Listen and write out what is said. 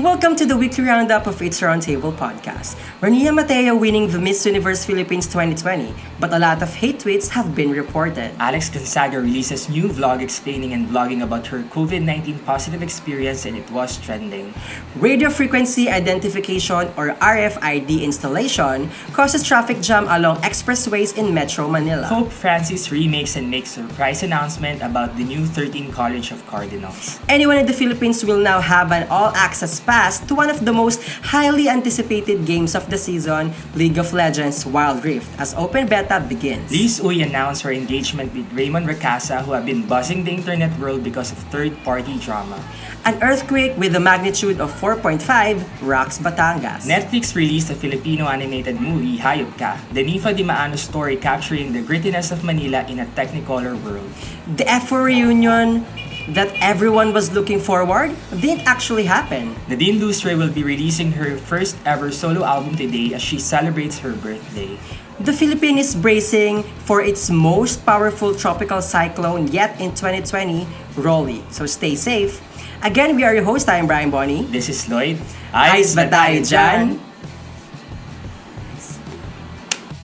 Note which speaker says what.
Speaker 1: Welcome to the weekly roundup of It's Roundtable podcast. Rania Mateo winning the Miss Universe Philippines 2020, but a lot of hate tweets have been reported.
Speaker 2: Alex Gonzaga releases new vlog explaining and vlogging about her COVID-19 positive experience and it was trending.
Speaker 1: Radio frequency identification or RFID installation causes traffic jam along expressways in Metro Manila.
Speaker 2: Pope Francis remakes and makes surprise announcement about the new 13 College of Cardinals.
Speaker 1: Anyone in the Philippines will now have an all-access pass to one of the most highly anticipated games of the season, League of Legends Wild Rift, as open beta begins.
Speaker 2: Liz Uy announced her engagement with Raymond Racasa who have been buzzing the internet world because of third-party drama.
Speaker 1: An earthquake with a magnitude of 4.5 rocks Batangas.
Speaker 2: Netflix released a Filipino animated movie, Hayop Ka, the Nifa Di Maano story capturing the grittiness of Manila in a technicolor world.
Speaker 1: The F4 reunion that everyone was looking forward didn't actually happen.
Speaker 2: Nadine Lustre will be releasing her first ever solo album today as she celebrates her birthday.
Speaker 1: The Philippines is bracing for its most powerful tropical cyclone yet in 2020, Rolly. So stay safe. Again, we are your host. I'm Brian Bonnie.
Speaker 2: This is Lloyd.
Speaker 1: Ayos ba tayo dyan?